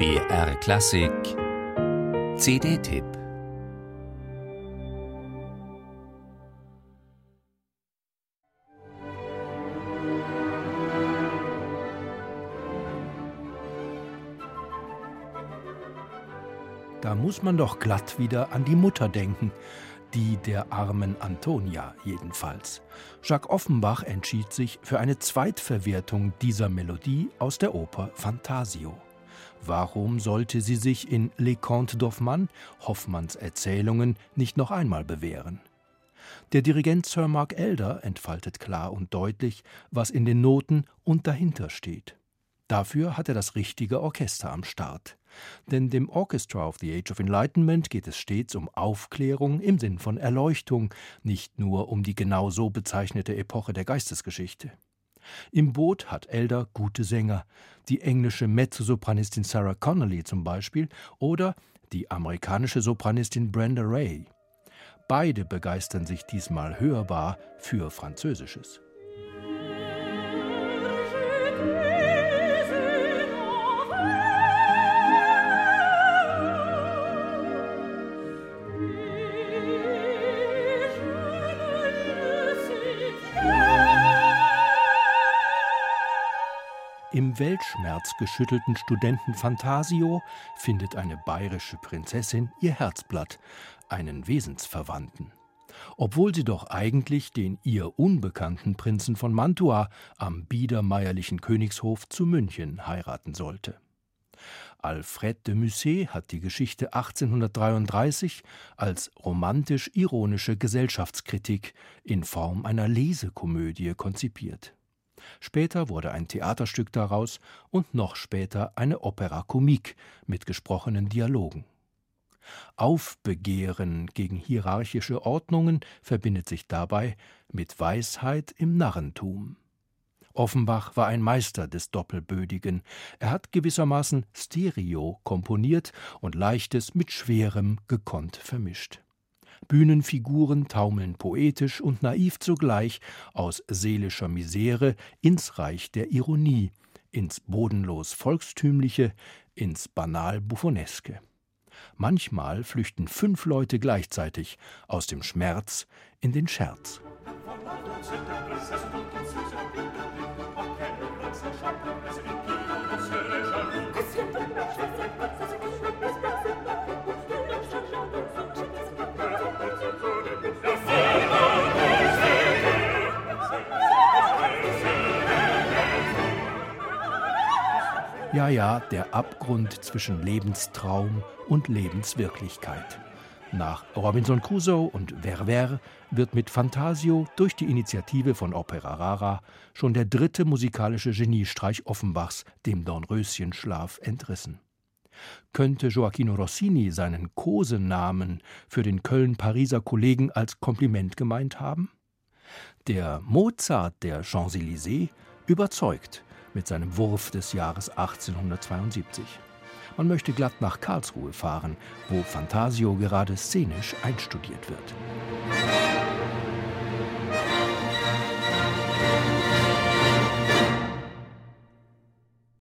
BR Klassik CD-Tipp Da muss man doch glatt wieder an die Mutter denken, die der armen Antonia jedenfalls. Jacques Offenbach entschied sich für eine Zweitverwertung dieser Melodie aus der Oper Fantasio. Warum sollte sie sich in Les Contes d'Hoffmann, Hoffmanns Erzählungen, nicht noch einmal bewähren? Der Dirigent Sir Mark Elder entfaltet klar und deutlich, was in den Noten und dahinter steht. Dafür hat er das richtige Orchester am Start. Denn dem Orchestra of the Age of Enlightenment geht es stets um Aufklärung im Sinn von Erleuchtung, nicht nur um die genau so bezeichnete Epoche der Geistesgeschichte. Im Boot hat Elder gute Sänger, die englische Mezzosopranistin Sarah Connolly zum Beispiel oder die amerikanische Sopranistin Brenda Ray. Beide begeistern sich diesmal hörbar für Französisches. Im weltschmerzgeschüttelten Studenten Fantasio findet eine bayerische Prinzessin ihr Herzblatt, einen Wesensverwandten. Obwohl sie doch eigentlich den ihr unbekannten Prinzen von Mantua am biedermeierlichen Königshof zu München heiraten sollte. Alfred de Musset hat die Geschichte 1833 als romantisch-ironische Gesellschaftskritik in Form einer Lesekomödie konzipiert. Später wurde ein Theaterstück daraus und noch später eine Opera comique mit gesprochenen Dialogen. Aufbegehren gegen hierarchische Ordnungen verbindet sich dabei mit Weisheit im Narrentum. Offenbach war ein Meister des Doppelbödigen. Er hat gewissermaßen Stereo komponiert und Leichtes mit Schwerem gekonnt vermischt. Bühnenfiguren taumeln poetisch und naiv zugleich aus seelischer Misere ins Reich der Ironie, ins bodenlos Volkstümliche, ins banal Buffoneske. Manchmal flüchten fünf Leute gleichzeitig aus dem Schmerz in den Scherz. Ja, ja, der Abgrund zwischen Lebenstraum und Lebenswirklichkeit. Nach Robinson Crusoe und Verver wird mit Fantasio durch die Initiative von Opera Rara schon der dritte musikalische Geniestreich Offenbachs dem Dornröschenschlaf entrissen. Könnte Gioacchino Rossini seinen Kosenamen für den Köln-Pariser Kollegen als Kompliment gemeint haben? Der Mozart der Champs-Élysées überzeugt mit seinem Wurf des Jahres 1872. Man möchte glatt nach Karlsruhe fahren, wo Fantasio gerade szenisch einstudiert wird.